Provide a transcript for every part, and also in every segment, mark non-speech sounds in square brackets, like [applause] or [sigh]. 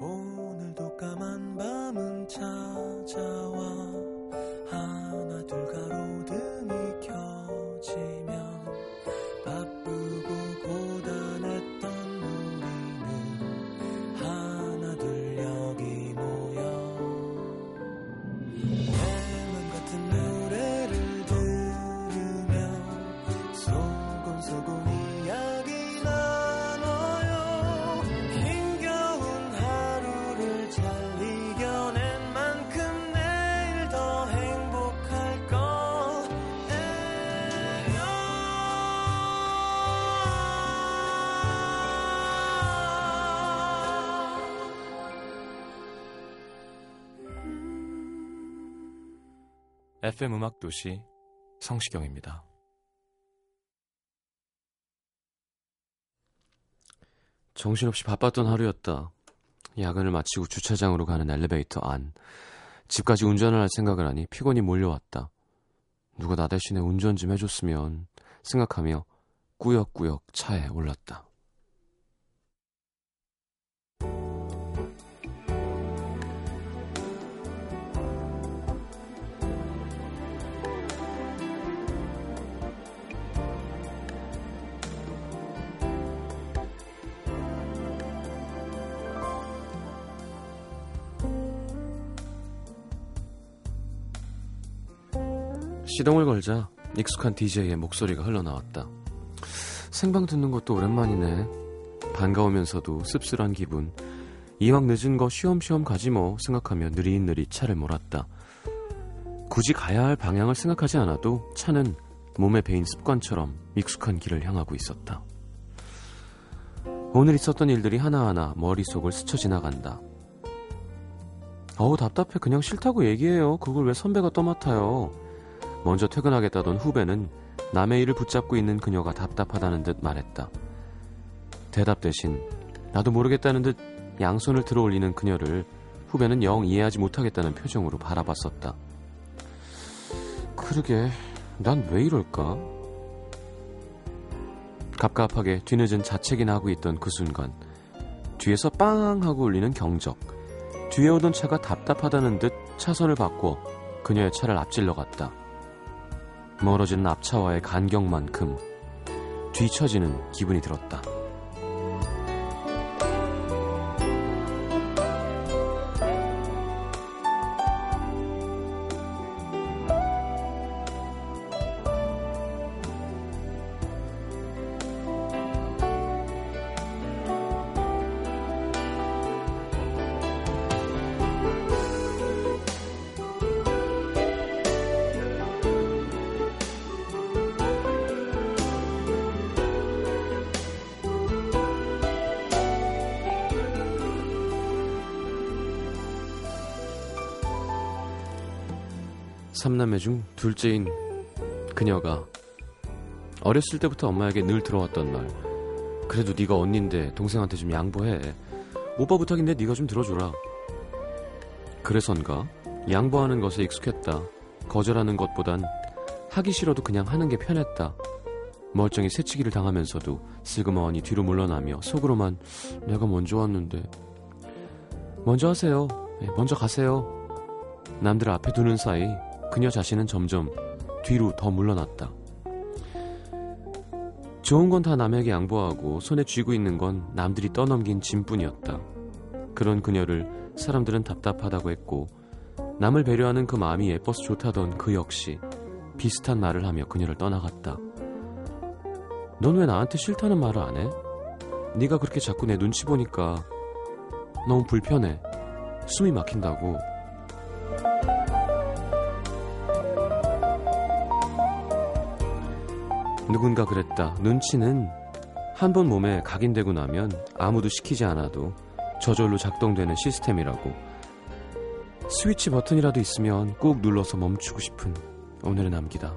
오늘도 까만 밤은 찾아와 FM 음악 도시 성시경입니다. 정신없이 바빴던 하루였다. 야근을 마치고 주차장으로 가는 엘리베이터 안. 집까지 운전을 할 생각을 하니 피곤이 몰려왔다. 누가 나 대신에 운전 좀 해줬으면 생각하며 꾸역꾸역 차에 올랐다. 시동을 걸자 익숙한 DJ의 목소리가 흘러나왔다. 생방 듣는 것도 오랜만이네. 반가우면서도 씁쓸한 기분. 이왕 늦은 거 쉬엄쉬엄 가지 뭐 생각하며 느릿느릿 차를 몰았다. 굳이 가야 할 방향을 생각하지 않아도 차는 몸에 배인 습관처럼 익숙한 길을 향하고 있었다. 오늘 있었던 일들이 하나하나 머릿속을 스쳐 지나간다. 어우 답답해 그냥 싫다고 얘기해요. 그걸 왜 선배가 떠맡아요. 먼저 퇴근하겠다던 후배는 남의 일을 붙잡고 있는 그녀가 답답하다는 듯 말했다. 대답 대신 나도 모르겠다는 듯 양손을 들어 올리는 그녀를 후배는 영 이해하지 못하겠다는 표정으로 바라봤었다. 그러게, 난 왜 이럴까? 갑갑하게 뒤늦은 자책이나 하고 있던 그 순간, 뒤에서 빵 하고 울리는 경적. 뒤에 오던 차가 답답하다는 듯 차선을 바꿔 그녀의 차를 앞질러 갔다. 멀어지는 앞차와의 간격만큼 뒤처지는 기분이 들었다. 삼남매 중 둘째인 그녀가 어렸을 때부터 엄마에게 늘 들어왔던 말. 그래도 네가 언니인데 동생한테 좀 양보해. 오빠 부탁인데 네가 좀 들어줘라. 그래선가 양보하는 것에 익숙했다. 거절하는 것보단 하기 싫어도 그냥 하는 게 편했다. 멀쩡히 새치기를 당하면서도 슬그머니 뒤로 물러나며 속으로만 내가 먼저 왔는데 먼저 하세요. 네, 먼저 가세요. 남들 앞에 두는 사이 그녀 자신은 점점 뒤로 더 물러났다. 좋은 건 다 남에게 양보하고 손에 쥐고 있는 건 남들이 떠넘긴 짐뿐이었다. 그런 그녀를 사람들은 답답하다고 했고 남을 배려하는 그 마음이 예뻐서 좋다던 그 역시 비슷한 말을 하며 그녀를 떠나갔다. 넌 왜 나한테 싫다는 말을 안 해? 네가 그렇게 자꾸 내 눈치 보니까 너무 불편해. 숨이 막힌다고. 누군가 그랬다. 눈치는 한 번 몸에 각인되고 나면 아무도 시키지 않아도 저절로 작동되는 시스템이라고. 스위치 버튼이라도 있으면 꾹 눌러서 멈추고 싶은 오늘의 남기다.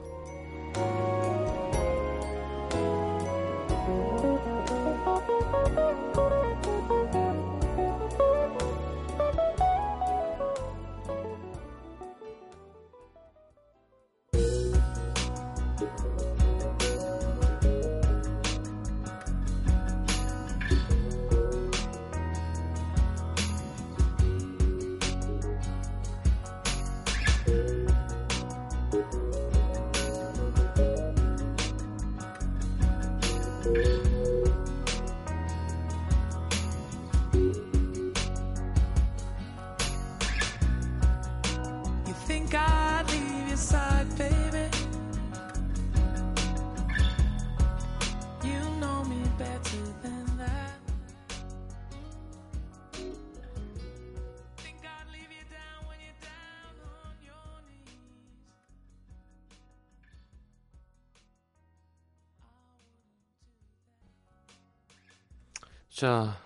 자,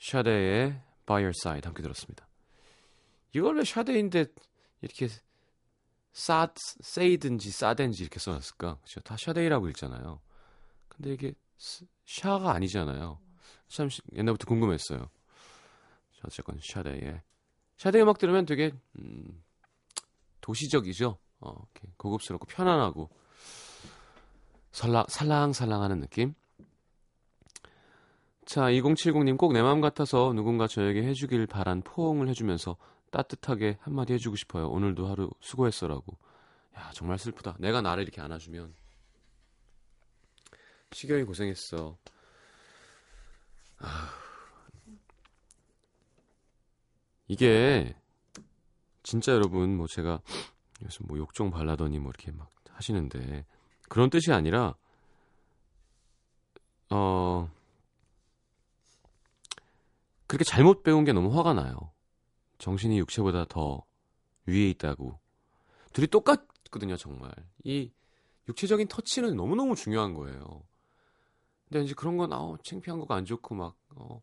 샤데의 By Your Side 함께 들었습니다. 이걸 왜 샤데인데 이렇게 싸, 세이든지 싸든지 이렇게 써놨을까? 그렇죠? 다 샤데이라고 읽잖아요. 근데 이게 샤가 아니잖아요. 참 옛날부터 궁금했어요. 자, 어쨌건 샤데이의 샤데이 음악 들으면 되게 음, 도시적이죠. 어, 고급스럽고 편안하고 설랑, 살랑살랑하는 느낌. 자, 2070님 꼭 내 마음 같아서 누군가 저에게 해주길 바란 포옹을 해주면서 따뜻하게 한마디 해주고 싶어요. 오늘도 하루 수고했어라고. 야, 정말 슬프다. 내가 나를 이렇게 안아주면. 시경이 고생했어. 아, 이게 진짜 여러분 뭐 제가 요즘 뭐 욕종 발라더니 뭐 이렇게 막 하시는데 그런 뜻이 아니라 어 그렇게 잘못 배운 게 너무 화가 나요. 정신이 육체보다 더 위에 있다고. 둘이 똑같거든요, 정말. 이 육체적인 터치는 너무너무 중요한 거예요. 근데 이제 그런 건, 아우, 창피한 거가 안 좋고, 막, 어,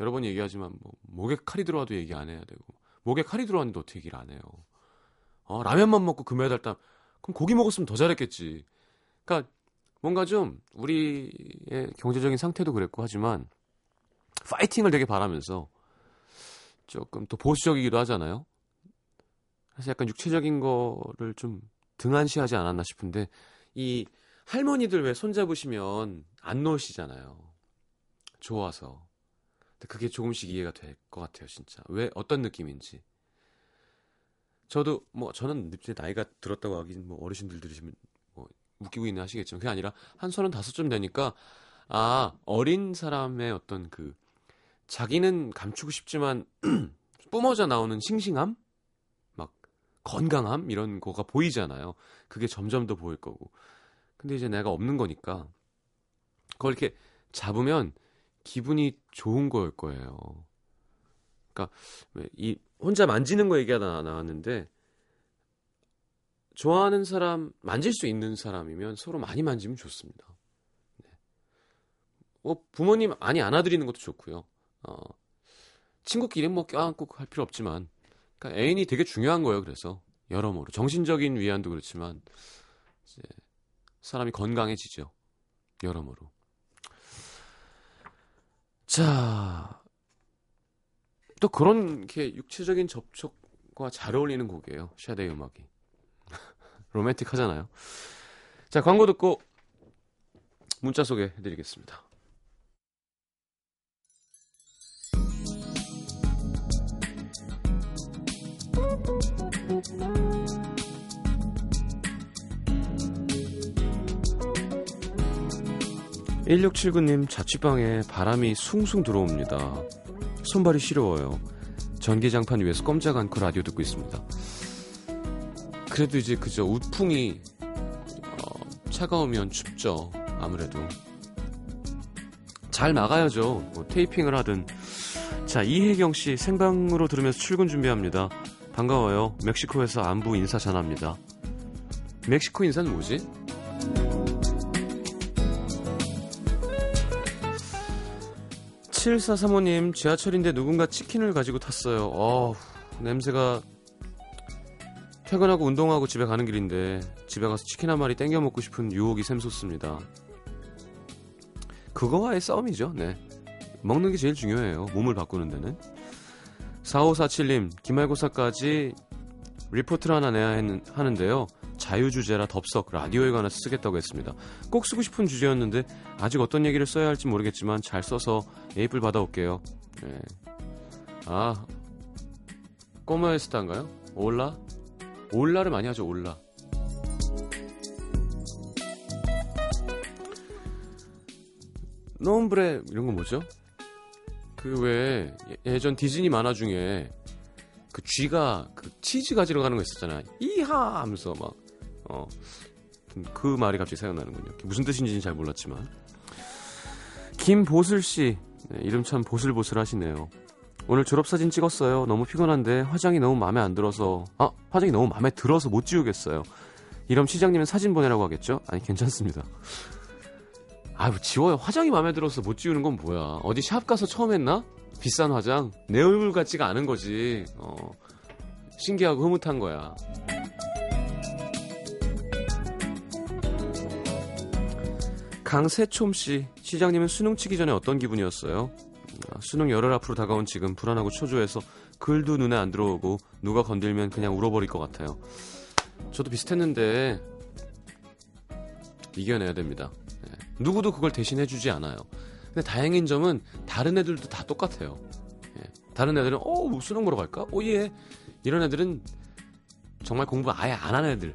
여러 번 얘기하지만, 뭐, 목에 칼이 들어와도 얘기 안 해야 되고, 목에 칼이 들어왔는데 어떻게 얘기를 안 해요. 어, 라면만 먹고 금메달 따, 그럼 고기 먹었으면 더 잘했겠지. 그러니까, 뭔가 좀, 우리의 경제적인 상태도 그랬고 하지만, 파이팅을 되게 바라면서, 조금 또 보수적이기도 하잖아요. 그래서 약간 육체적인 거를 좀 등한시하지 않았나 싶은데 이 할머니들 왜 손잡으시면 안 놓으시잖아요. 좋아서. 그게 조금씩 이해가 될 것 같아요, 진짜. 왜 어떤 느낌인지. 저도 뭐 저는 이제 나이가 들었다고 하긴 뭐 어르신들 들으시면 뭐 웃기고 있는 하시겠지만 그게 아니라 한 서른 다섯쯤 되니까 아 어린 사람의 어떤 그 자기는 감추고 싶지만 [clears throat] 뿜어져 나오는 싱싱함, 막 건강함 이런 거가 보이잖아요. 그게 점점 더 보일 거고. 근데 이제 내가 없는 거니까 그걸 이렇게 잡으면 기분이 좋은 거일 거예요. 그러니까 이 혼자 만지는 거 얘기가 나왔는데 좋아하는 사람 만질 수 있는 사람이면 서로 많이 만지면 좋습니다. 네. 어, 부모님 많이 안아드리는 것도 좋고요. 어, 친구끼리 뭐 껴안고 할 필요 없지만 그러니까 애인이 되게 중요한 거예요. 그래서 여러모로 정신적인 위안도 그렇지만 이제 사람이 건강해지죠. 여러모로. 자, 또 그런 게 육체적인 접촉과 잘 어울리는 곡이에요. 샤데이 음악이. [laughs] 로맨틱하잖아요. 자, 광고 듣고 문자 소개해드리겠습니다. 1679님 자취방에 바람이 숭숭 들어옵니다. 손발이 시려워요. 전기장판 위에서 꼼짝 않고 라디오 듣고 있습니다. 그래도 이제 그저 우풍이 어, 차가우면 춥죠. 아무래도 잘 나가야죠. 뭐 테이핑을 하든. 자 이혜경 씨 생방으로 들으면서 출근 준비합니다. 반가워요. 멕시코에서 안부 인사 전합니다. 멕시코 인사는 뭐지? 칠사사모님 지하철인데 누군가 치킨을 가지고 탔어요. 어 냄새가 퇴근하고 운동하고 집에 가는 길인데 집에 가서 치킨 한 마리 땡겨 먹고 싶은 유혹이 샘솟습니다. 그거와의 싸움이죠. 네. 먹는 게 제일 중요해요. 몸을 바꾸는 데는. 4547님, 기말고사까지 리포트를 하나 내야 했는, 하는데요. 자유 주제라 덥석 라디오에 관해서 쓰겠다고 했습니다. 꼭 쓰고 싶은 주제였는데 아직 어떤 얘기를 써야 할지 모르겠지만 잘 써서 에이플 받아올게요. 네. 아, 꼬마에스타인가요? 올라? 올라를 많이 하죠, 올라. 노브레 이런 건 뭐죠? 그 왜 예전 디즈니 만화 중에 그 쥐가 그 치즈 가지러 가는 거 있었잖아요. 이하 하면서 막 어. 그 말이 갑자기 생각나는군요. 무슨 뜻인지는 잘 몰랐지만. 김보슬 씨. 네, 이름 참 보슬보슬 하시네요. 오늘 졸업사진 찍었어요. 너무 피곤한데 화장이 너무 마음에 안 들어서 아 화장이 너무 마음에 들어서 못 지우겠어요. 이럼 시장님은 사진 보내라고 하겠죠? 아니 괜찮습니다. 아유 지워요. 화장이 마음에 들어서 못 지우는 건 뭐야? 어디 샵 가서 처음 했나? 비싼 화장 내 얼굴 같지가 않은 거지. 어, 신기하고 흐뭇한 거야. 강세촌 씨 시장님은 수능 치기 전에 어떤 기분이었어요? 아, 수능 열흘 앞으로 다가온 지금 불안하고 초조해서 글도 눈에 안 들어오고 누가 건들면 그냥 울어버릴 것 같아요. 저도 비슷했는데 이겨내야 됩니다. 네. 누구도 그걸 대신해주지 않아요. 근데 다행인 점은 다른 애들도 다 똑같아요. 네. 다른 애들은 어 수능 보러 갈까? 오예 이런 애들은 정말 공부 아예 안 하는 애들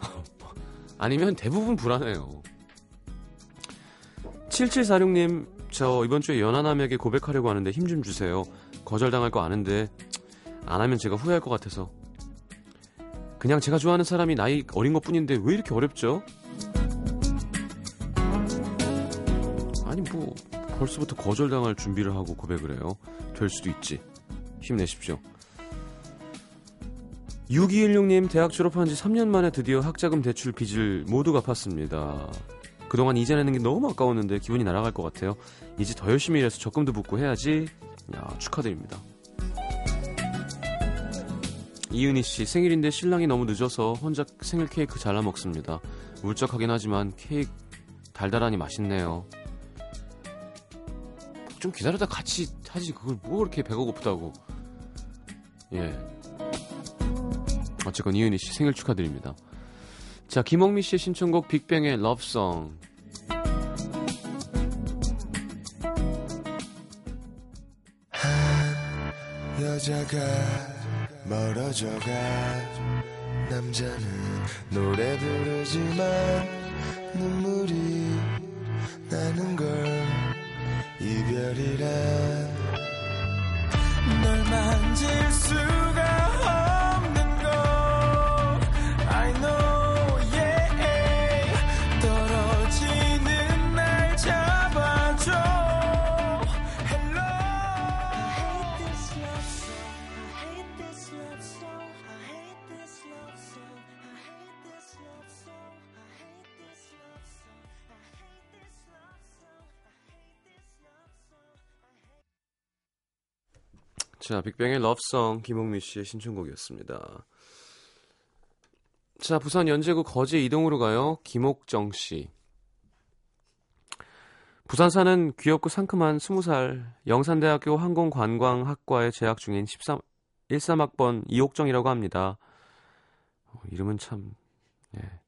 [laughs] 아니면 대부분 불안해요. 7746님 저 이번 주에 연하남에게 고백하려고 하는데 힘 좀 주세요. 거절당할 거 아는데 안 하면 제가 후회할 것 같아서 그냥 제가 좋아하는 사람이 나이 어린 것 뿐인데 왜 이렇게 어렵죠? 아니 뭐 벌써부터 거절당할 준비를 하고 고백을 해요. 될 수도 있지. 힘내십시오. 6216님 대학 졸업한 지 3년 만에 드디어 학자금 대출 빚을 모두 갚았습니다. 그동안 이자 내는 게 너무 아까웠는데 기분이 날아갈 것 같아요. 이제 더 열심히 일해서 적금도 붓고 해야지. 야, 축하드립니다. 이은희 씨 생일인데 신랑이 너무 늦어서 혼자 생일 케이크 잘라 먹습니다. 울적하긴 하지만 케이크 달달하니 맛있네요. 좀 기다렸다 같이 하지 그걸 뭐 그렇게 배가 고프다고. 예. 어쨌건 이은희 씨 생일 축하드립니다. 자, 김홍미 씨의 신청곡 빅뱅의 러브송. 여자가 멀어져가 남자는 노래 부르지만 눈물이 나는 걸 이별이란 널 만질 수 자, 빅뱅의 러브송 김홍미 씨의 신청곡이었습니다. 자, 부산 연제구 거제 이동으로 가요. 김옥정 씨. 부산 사는 귀엽고 상큼한 20살 영산대학교 항공관광학과에 재학 중인 13, 13학번 이옥정이라고 합니다. 어, 이름은 참 예.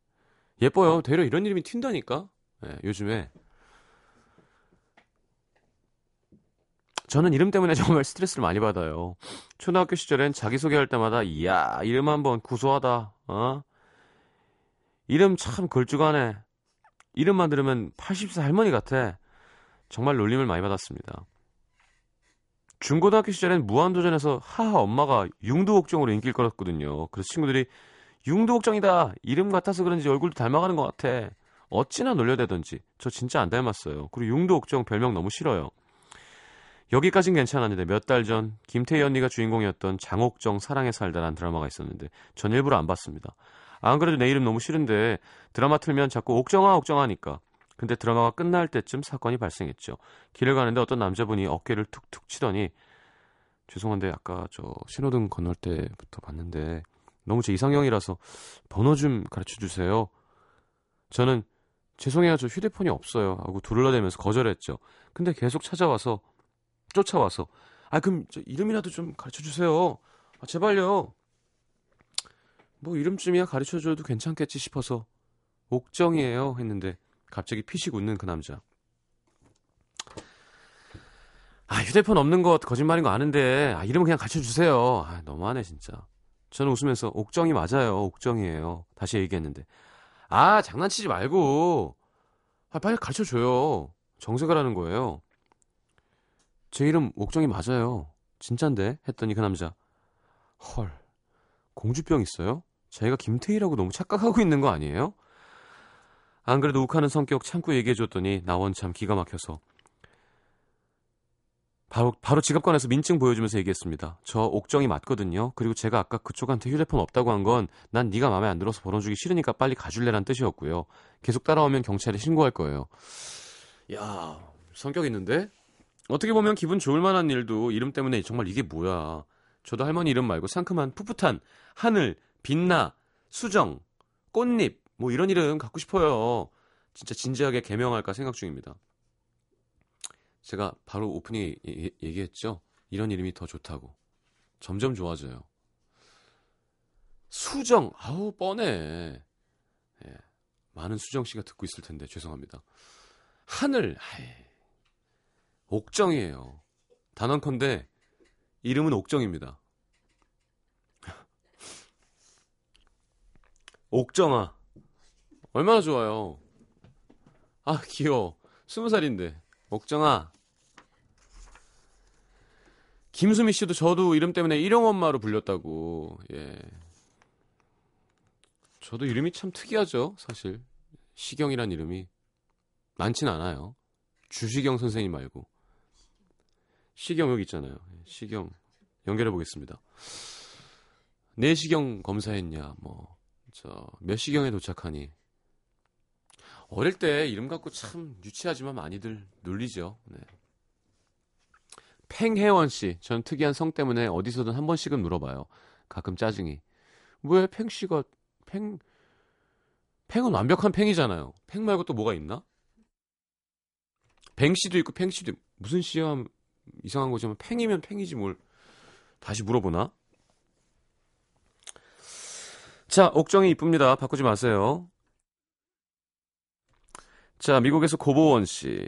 예뻐요. 되려 이런 이름이 튄다니까. 예, 요즘에 저는 이름 때문에 [laughs] 정말 스트레스를 많이 받아요. 초등학교 시절엔 자기소개할 때마다 이야 이름 한번 구수하다. 어? 이름 참 걸쭉하네. 이름만 들으면 80세 할머니 같아. 정말 놀림을 많이 받았습니다. 중고등학교 시절엔 무한도전에서 하하 엄마가 융두옥정으로 인기를 끌었거든요. 그래서 친구들이 융두옥정이다. 이름 같아서 그런지 얼굴도 닮아가는 것 같아. 어찌나 놀려대던지. 저 진짜 안 닮았어요. 그리고 융두옥정 별명 너무 싫어요. 여기까진 괜찮았는데 몇 달 전 김태희 언니가 주인공이었던 장옥정 사랑에 살다라는 드라마가 있었는데 전 일부러 안 봤습니다. 안 그래도 내 이름 너무 싫은데 드라마 틀면 자꾸 옥정아 옥정하니까. 근데 드라마가 끝날 때쯤 사건이 발생했죠. 길을 가는데 어떤 남자분이 어깨를 툭툭 치더니 죄송한데 아까 저 신호등 건널 때부터 봤는데 너무 제 이상형이라서 번호 좀 가르쳐 주세요. 저는 죄송해요 저 휴대폰이 없어요 하고 둘러대면서 거절했죠. 근데 계속 찾아와서 쫓아와서 아 그럼 저 이름이라도 좀 가르쳐 주세요. 아, 제발요. 뭐 이름쯤이야 가르쳐 줘도 괜찮겠지 싶어서 옥정이에요 했는데 갑자기 피식 웃는 그 남자. 아 휴대폰 없는 거 거짓말인 거 아는데 아, 이름은 그냥 가르쳐 주세요. 아 너무하네 진짜. 저는 웃으면서 옥정이 맞아요. 옥정이에요. 다시 얘기했는데 아 장난치지 말고 아 빨리 가르쳐 줘요. 정색을 거예요. 제 이름 옥정이 맞아요. 진짠데? 했더니 그 남자 헐 공주병 있어요? 자기가 김태희라고 너무 착각하고 있는 거 아니에요? 안 그래도 욱하는 성격 참고 얘기해줬더니 나 원 참 기가 막혀서 바로 바로 지갑 꺼내서 민증 보여주면서 얘기했습니다. 저 옥정이 맞거든요. 그리고 제가 아까 그쪽한테 휴대폰 없다고 한 건 난 네가 마음에 안 들어서 번호주기 싫으니까 빨리 가줄래란 뜻이었고요. 계속 따라오면 경찰에 신고할 거예요. 야, 성격 있는데? 어떻게 보면 기분 좋을 만한 일도 이름 때문에 정말 이게 뭐야. 저도 할머니 이름 말고 상큼한 풋풋한 하늘, 빛나, 수정, 꽃잎 뭐 이런 이름 갖고 싶어요. 진짜 진지하게 개명할까 생각 중입니다. 제가 바로 오프닝에 예- 얘기했죠. 이런 이름이 더 좋다고. 점점 좋아져요. 수정, 아우 뻔해. 예, 많은 수정 씨가 듣고 있을 텐데 죄송합니다. 하늘, 아이, 옥정이에요. 단언컨대 이름은 옥정입니다. [laughs] 옥정아, 얼마나 좋아요. 아 귀여워. 스무 살인데 옥정아. 김수미 씨도 저도 이름 때문에 일용 엄마로 불렸다고. 예. 저도 이름이 참 특이하죠, 사실. 시경이란 이름이 많진 않아요. 주시경 선생님 말고. 시경 여기 있잖아요. 시경 연결해 보겠습니다. 내시경 검사했냐, 뭐, 저, 몇 시경에 도착하니. 어릴 때 이름 갖고 참 유치하지만 많이들 놀리죠. 네. 팽혜원 씨, 전 특이한 성 때문에 어디서든 한 번씩은 물어봐요. 가끔 짜증이. 왜 팽 씨가 팽 팽은 완벽한 팽이잖아요. 팽 말고 또 뭐가 있나? 뱅 씨도 있고 팽 씨도 있- 무슨 씨야 이상한 거지만 팽이면 팽이지 뭘 다시 물어보나? 자, 옥정이 이쁩니다. 바꾸지 마세요. 자, 미국에서 고보원 씨.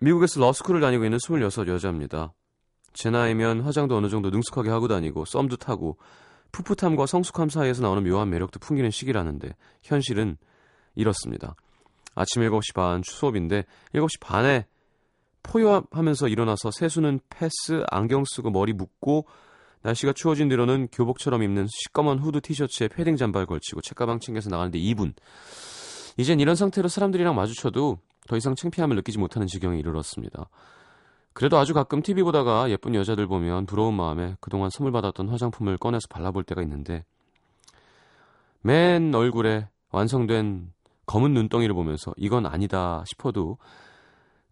미국에서 로스쿨을 다니고 있는 26 여자입니다. 제 나이면 화장도 어느 정도 능숙하게 하고 다니고 썸도 타고 풋풋함과 성숙함 사이에서 나오는 묘한 매력도 풍기는 시기라는데 현실은 이렇습니다. 아침 7시 반 수업인데 7시 반에 포효하면서 일어나서 세수는 패스, 안경 쓰고 머리 묶고 날씨가 추워진 뒤로는 교복처럼 입는 시꺼먼 후드 티셔츠에 패딩 잠바를 걸치고 책가방 챙겨서 나가는데 2분. 이젠 이런 상태로 사람들이랑 마주쳐도 더 이상 창피함을 느끼지 못하는 지경에 이르렀습니다. 그래도 아주 가끔 TV 보다가 예쁜 여자들 보면 부러운 마음에 그동안 선물 받았던 화장품을 꺼내서 발라볼 때가 있는데 맨 얼굴에 완성된 검은 눈덩이를 보면서 이건 아니다 싶어도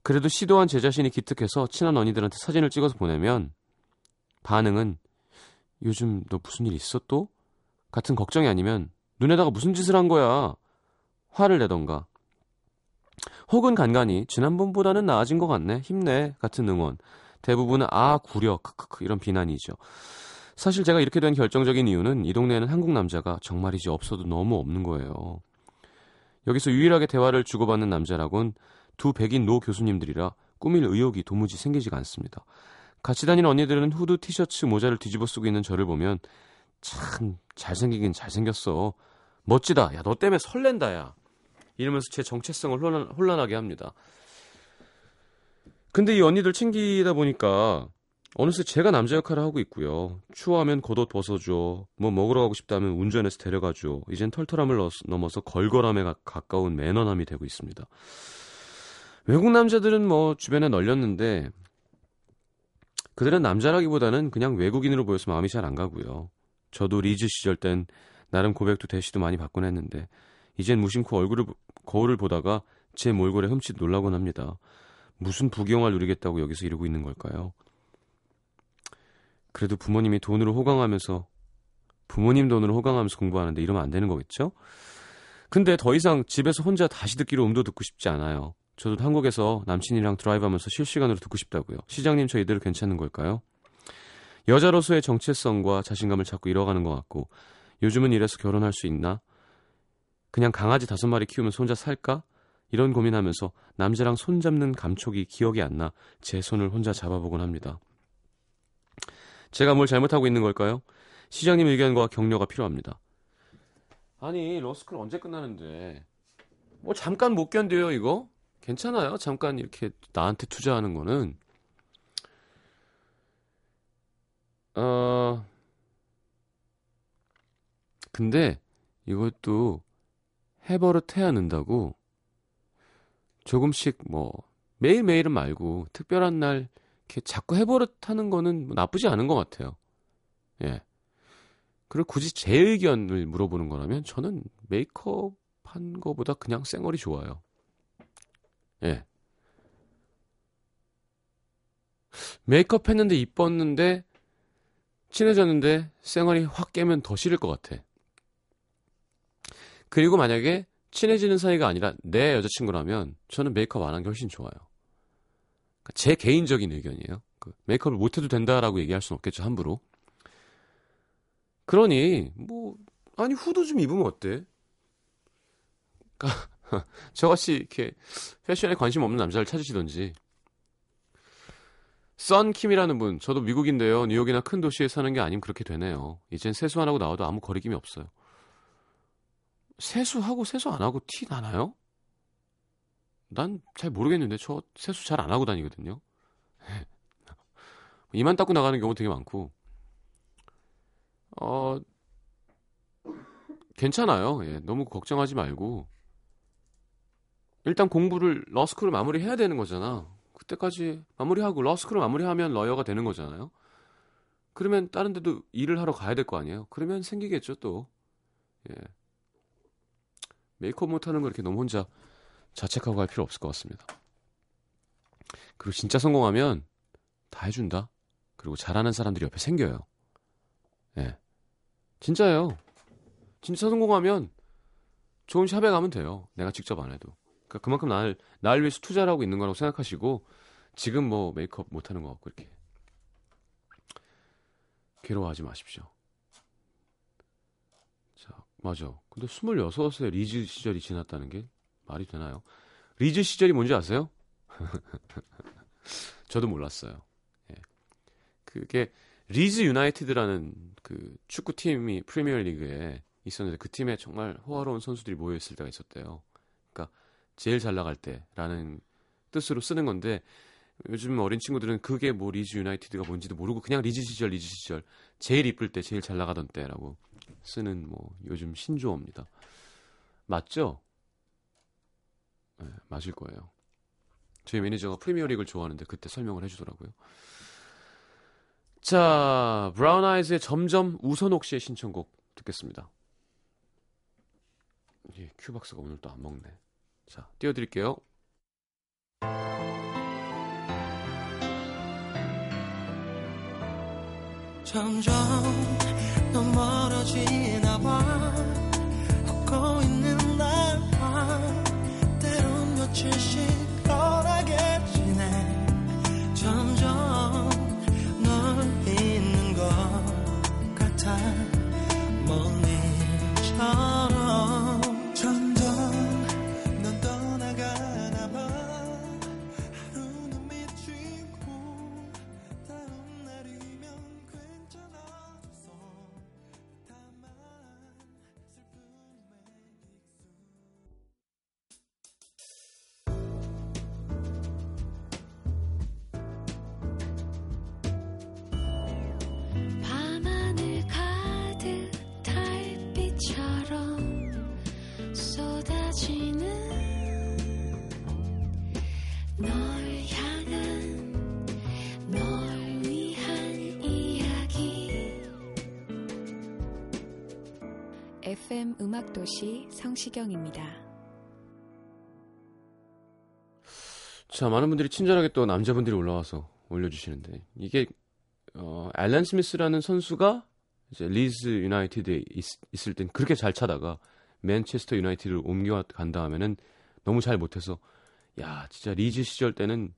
그래도 시도한 제 자신이 기특해서 친한 언니들한테 사진을 찍어서 보내면 반응은 요즘 너 무슨 일 있어 또? 같은 걱정이 아니면 눈에다가 무슨 짓을 한 거야? 화를 내던가. 혹은 간간히 지난번보다는 나아진 것 같네. 힘내. 같은 응원. 대부분은 아 구려. 크크크. 이런 비난이죠. 사실 제가 이렇게 된 결정적인 이유는 이 동네에는 한국 남자가 정말이지 없어도 너무 없는 거예요 여기서 유일하게 대화를 주고받는 남자라곤 두 백인 노 교수님들이라 꾸밀 의욕이 도무지 생기지가 않습니다. 같이 다니는 언니들은 후드 티셔츠 모자를 뒤집어 쓰고 있는 저를 보면 참 잘생기긴 잘생겼어. 멋지다. 야 너 때문에 설렌다 야. 이러면서 제 정체성을 혼란, 혼란하게 합니다. 근데 이 언니들 챙기다 보니까 어느새 제가 남자 역할을 하고 있고요. 추워하면 겉옷 벗어줘. 뭐 먹으러 가고 싶다면 운전해서 데려가줘. 이젠 털털함을 넘어서- 걸걸함에 가, 가까운 매너남이 되고 있습니다. 외국 남자들은 뭐 주변에 널렸는데 그들은 남자라기보다는 그냥 외국인으로 보여서 마음이 잘 안 가고요. 저도 리즈 시절 땐 나름 고백도 대시도 많이 받곤 했는데 이젠 무심코 얼굴을 보- 거울을 보다가 제 몰골에 흠칫 놀라곤 합니다. 무슨 부경을 누리겠다고 여기서 이러고 있는 걸까요? 그래도 부모님이 돈으로 호강하면서 부모님 돈으로 호강하면서 공부하는데 이러면 안 되는 거겠죠? 근데 더 이상 집에서 혼자 다시 듣기로 음도 듣고 싶지 않아요. 저도 한국에서 남친이랑 드라이브하면서 실시간으로 듣고 싶다고요. 시장님 저 이대로 괜찮은 걸까요? 여자로서의 정체성과 자신감을 자꾸 잃어가는 것 같고 요즘은 이래서 결혼할 수 있나? 그냥 강아지 다섯 마리 키우면서 혼자 살까? 이런 고민하면서 남자랑 손 잡는 감촉이 기억이 안 나 제 손을 혼자 잡아보곤 합니다. 제가 뭘 잘못하고 있는 걸까요? 시장님 의견과 격려가 필요합니다. 아니 로스쿨 언제 끝나는데 뭐 잠깐 못 견뎌요 이거? 괜찮아요 잠깐 이렇게 나한테 투자하는 거는 어 근데 이것도 해버릇해야 는다고 조금씩 뭐 매일매일은 말고 특별한 날 이렇게 자꾸 해버릇하는 거는 뭐 나쁘지 않은 것 같아요. 예. 그리고 굳이 제 의견을 물어보는 거라면 저는 메이크업 한 거보다 그냥 쌩얼이 좋아요. 예. 메이크업 했는데 이뻤는데 친해졌는데 쌩얼이 확 깨면 더 싫을 것 같아. 그리고 만약에 친해지는 사이가 아니라 내 여자친구라면 저는 메이크업 안 한 게 훨씬 좋아요. 제 개인적인 의견이에요. 그 메이크업을 못해도 된다라고 얘기할 수는 없겠죠 함부로. 그러니 뭐 아니 후드 좀 입으면 어때? 그러니까 [laughs] 저같이 이렇게 패션에 관심 없는 남자를 찾으시던지. 썬킴이라는 분, 저도 미국인데요. 뉴욕이나 큰 도시에 사는 게 아니면 그렇게 되네요. 이젠 세수 안 하고 나와도 아무 거리낌이 없어요. 세수하고 세수 안 하고 티 나나요? 난 잘 모르겠는데 저 세수 잘 안 하고 다니거든요. [laughs] 이만 닦고 나가는 경우 되게 많고. 어 괜찮아요. 예, 너무 걱정하지 말고 일단 공부를 러스쿨을 마무리해야 되는 거잖아. 그때까지 마무리하고 러스쿨을 마무리하면 러여가 되는 거잖아요. 그러면 다른 데도 일을 하러 가야 될 거 아니에요. 그러면 생기겠죠 또. 예. 메이크업 못하는 거 이렇게 너무 혼자 자책하고 갈 필요 없을 것 같습니다. 그리고 진짜 성공하면 다 해준다. 그리고 잘하는 사람들이 옆에 생겨요. 예. 진짜예요. 진짜 성공하면 좋은 샵에 가면 돼요. 내가 직접 안 해도. 그러니까 그만큼 날, 날 위해서 투자를 하고 있는 거라고 생각하시고 지금 뭐 메이크업 못 하는 것 같고 이렇게 괴로워하지 마십시오. 자, 맞아. 근데 26에 리즈 시절이 지났다는 게 말이 되나요? 리즈 시절이 뭔지 아세요? [laughs] 저도 몰랐어요. 예. 그게 리즈 유나이티드라는 그 축구팀이 프리미어 리그에 있었는데 그 팀에 정말 호화로운 선수들이 모여 있을 때가 있었대요. 그러니까 제일 잘 나갈 때라는 뜻으로 쓰는 건데 요즘 어린 친구들은 그게 뭐 리즈 유나이티드가 뭔지도 모르고 그냥 리즈 시절 리즈 시절 제일 이쁠 때 제일 잘 나가던 때라고 쓰는 뭐 요즘 신조어입니다. 맞죠? 네, 맞을 거예요. 저희 매니저가 프리미어리그를 좋아하는데 그때 설명을 해주더라고요. 자, 브라운 아이즈의 점점 우선옥 씨의 신청곡 듣겠습니다. 예, 큐박스가 오늘 또 안 먹네. 자, 띄워드릴게요. 점점 더 멀어지나 때론 FM 음악도시 성시경입니다. 자, 많은 분들이 친절하게 또 남자분들이 올라와서 올려주시는데 이게 어, 앨런 스미스라는 선수가 이제 리즈 유나이티드에 있, 을땐 그렇게 잘 차다가 맨체스터 유나이티드를 옮겨간 다음에는 너무 잘 못해서 야 진짜 리즈 시절 때는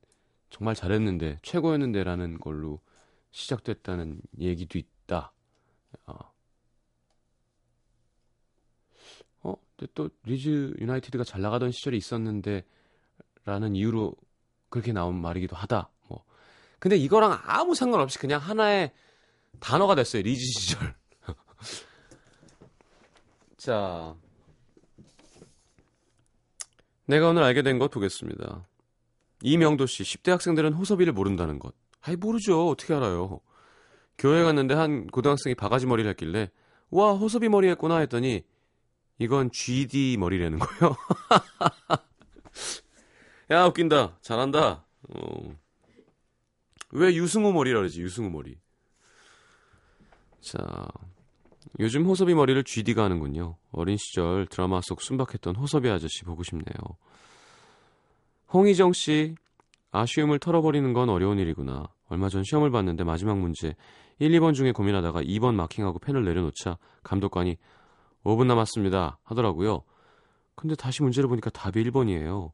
정말 잘했는데 최고였는데라는 걸로 시작됐다는 얘기도 있다. 어, 어 근데 또 리즈 유나이티드가 잘 나가던 시절이 있었는데 라는 이유로 그렇게 나온 말이기도 하다. 뭐. 근데 이거랑 아무 상관없이 그냥 하나의 단어가 됐어요. 리즈 시절. [laughs] 자. 내가 오늘 알게 된 것 보겠습니다. 이명도 씨, 10대 학생들은 호섭이를 모른다는 것. 아이, 모르죠. 어떻게 알아요. 교회 갔는데 한 고등학생이 바가지 머리를 했길래, 와, 호섭이 머리 했구나 했더니, 이건 GD 머리라는 거예요. [laughs] 야, 웃긴다. 잘한다. 어. 왜 유승우 머리라 그러지? 유승우 머리. 자. 요즘 호섭이 머리를 GD가 하는군요. 어린 시절 드라마 속 순박했던 호섭이 아저씨 보고 싶네요. 홍희정 씨, 아쉬움을 털어버리는 건 어려운 일이구나. 얼마 전 시험을 봤는데 마지막 문제 1, 2번 중에 고민하다가 2번 마킹하고 펜을 내려놓자 감독관이 5분 남았습니다 하더라고요. 근데 다시 문제를 보니까 답이 1번이에요.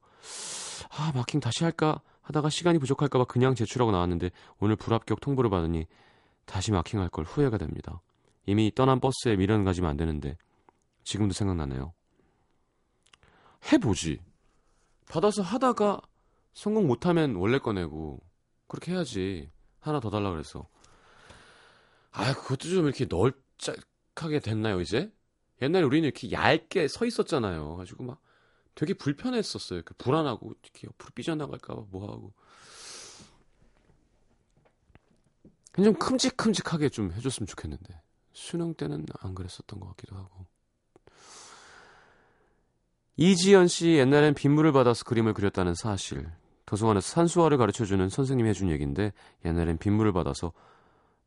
아, 마킹 다시 할까 하다가 시간이 부족할까봐 그냥 제출하고 나왔는데 오늘 불합격 통보를 받으니 다시 마킹할 걸 후회가 됩니다. 이미 떠난 버스에 미련 가지면 안 되는데 지금도 생각나네요. 해보지. 받아서 하다가 성공 못하면 원래 꺼내고 그렇게 해야지. 하나 더 달라 그래서. 아, 그것도 좀 이렇게 널짝하게 됐나요 이제? 옛날에 우리는 이렇게 얇게 서 있었잖아요. 가지고 막 되게 불편했었어요. 그 불안하고 이렇게 옆으로 삐져나갈까 봐 뭐하고. 그냥 좀 큼직큼직하게 좀 해줬으면 좋겠는데. 수능 때는 안 그랬었던 것 같기도 하고. 이지연 씨 옛날엔 빗물을 받아서 그림을 그렸다는 사실. 도서관에서 산수화를 가르쳐주는 선생님이 해준 얘기인데 옛날엔 빗물을 받아서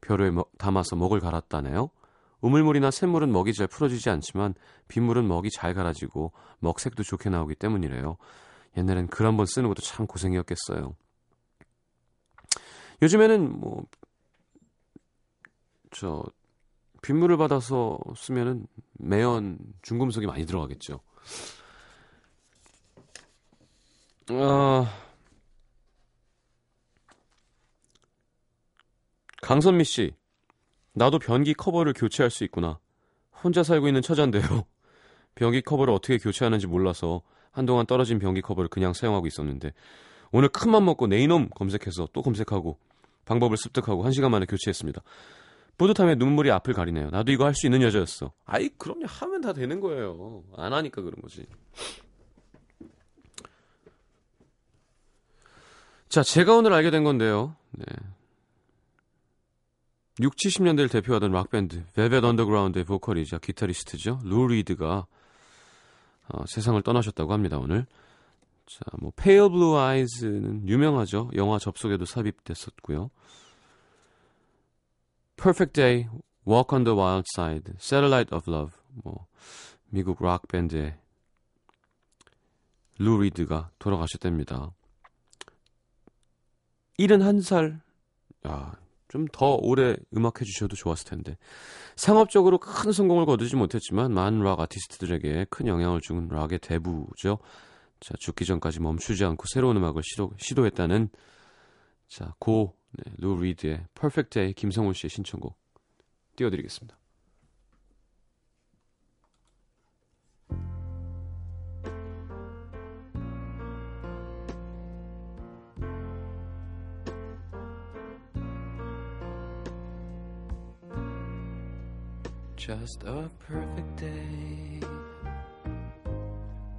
벼루에 먹- 담아서 먹을 갈았다네요. 우물물이나 샘물은 먹이 잘 풀어지지 않지만 빗물은 먹이 잘 갈아지고 먹색도 좋게 나오기 때문이래요. 옛날엔 글 한 번 쓰는 것도 참 고생이었겠어요. 요즘에는 뭐, 저, 빗물을 받아서 쓰면은 매연 중금속이 많이 들어가겠죠. 아, 강선미 씨, 나도 변기 커버를 교체할 수 있구나. 혼자 살고 있는 처자인데요. [laughs] 변기 커버를 어떻게 교체하는지 몰라서 한동안 떨어진 변기 커버를 그냥 사용하고 있었는데 오늘 큰맘 먹고 내 이놈 검색해서 또 검색하고 방법을 습득하고 한 시간 만에 교체했습니다. 뿌듯함에 눈물이 앞을 가리네요. 나도 이거 할 수 있는 여자였어. 아이 그럼요 하면 다 되는 거예요. 안 하니까 그런 거지. 자 제가 오늘 알게 된 건데요. 네. 6, 70년대를 대표하던 락밴드 벨벳 언더그라운드의 보컬이자 기타리스트죠. 루 리드가 어, 세상을 떠나셨다고 합니다. 오늘. 자, 뭐 Pale Blue Eyes는 유명하죠. 영화 접속에도 삽입됐었고요. Perfect Day, Walk on the Wild Side, Satellite of Love. 뭐 미국 락 밴드의 루 리드가 돌아가셨답니다. 71살. 야, 좀 더 오래 음악 해 주셔도 좋았을 텐데 상업적으로 큰 성공을 거두지 못했지만 많은 락 아티스트들에게 큰 영향을 준 락의 대부죠. 자 죽기 전까지 멈추지 않고 새로운 음악을 시도, 시도했다는 자고 네, 루 리드의 Perfect Day 김성훈 씨의 신청곡 띄워드리겠습니다. Just a perfect day.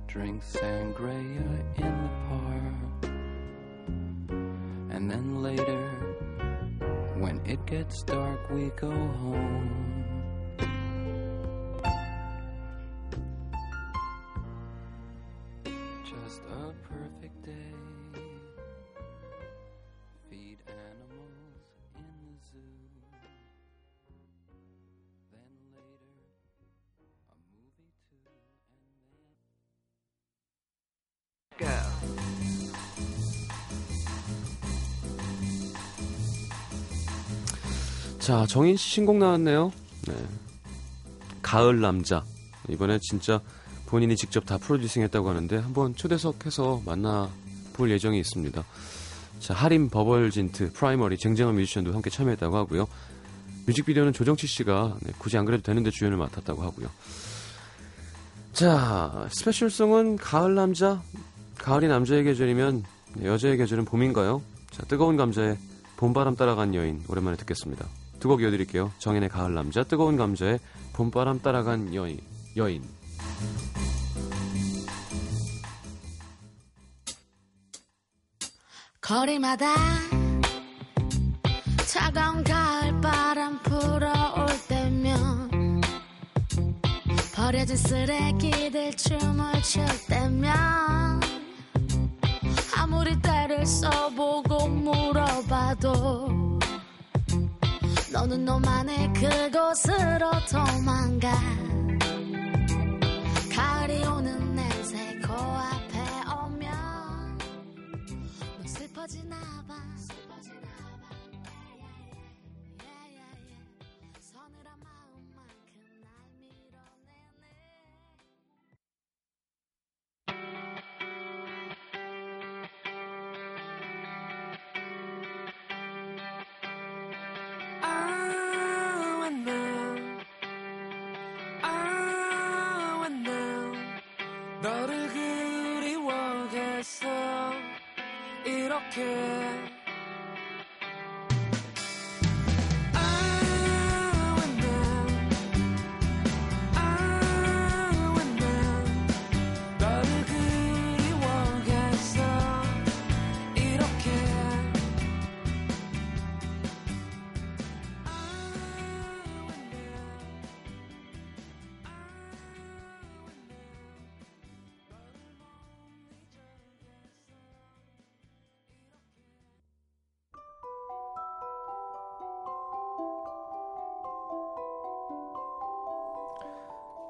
Drink sangria in the park. And then later, when it gets dark, we go home. 자, 정인 씨 신곡 나왔네요. 네. 가을 남자. 이번에 진짜 본인이 직접 다 producing 했다고 하는데 한번 초대석해서 만나볼 예정이 있습니다. 자, 하림 버벌진트, 프라이머리, 쟁쟁한 뮤지션도 함께 참여했다고 하고요. 뮤직비디오는 조정치 씨가 네, 굳이 안 그래도 되는데 주연을 맡았다고 하고요. 자, special song은 가을 남자. 가을이 남자의 계절이면 네, 여자의 계절은 봄인가요? 자, 뜨거운 감자의 봄바람 따라간 여인 오랜만에 듣겠습니다. 두 곡 이어드릴게요. 정현의 가을 남자, 뜨거운 감자의 봄바람 따라간 여인. 여인. 거리마다 차가운 가을바람 불어올 때면 버려진 쓰레기들 춤을 출 때면 아무리 때를 써보고 물어봐도 너 너는 너만의 그곳으로 도망가. 가을이 오는 냄새 코앞에 오면 너 슬퍼지나 봐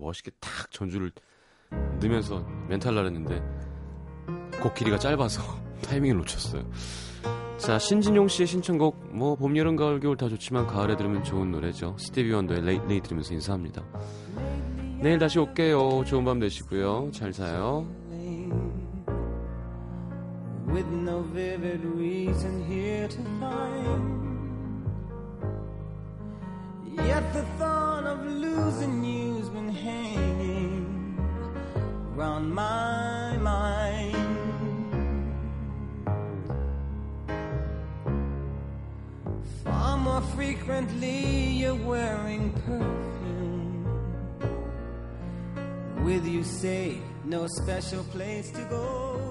멋있게 탁 전주를 넣으면서 멘트 할랬는데 곡 길이가 짧아서 [laughs] 타이밍을 놓쳤어요. 자, 신진용 씨의 신청곡 뭐 봄, 여름, 가을, 겨울 다 좋지만 가을에 들으면 좋은 노래죠. 스티비 원더의 레이, 레이 들으면서 인사합니다. 내일 다시 올게요. 좋은 밤 되시고요. 잘 자요. with no vivid reason here to find. Yet the thought of losing you's been hanging round my mind. Far more frequently, you're wearing perfume. With you, say, no special place to go.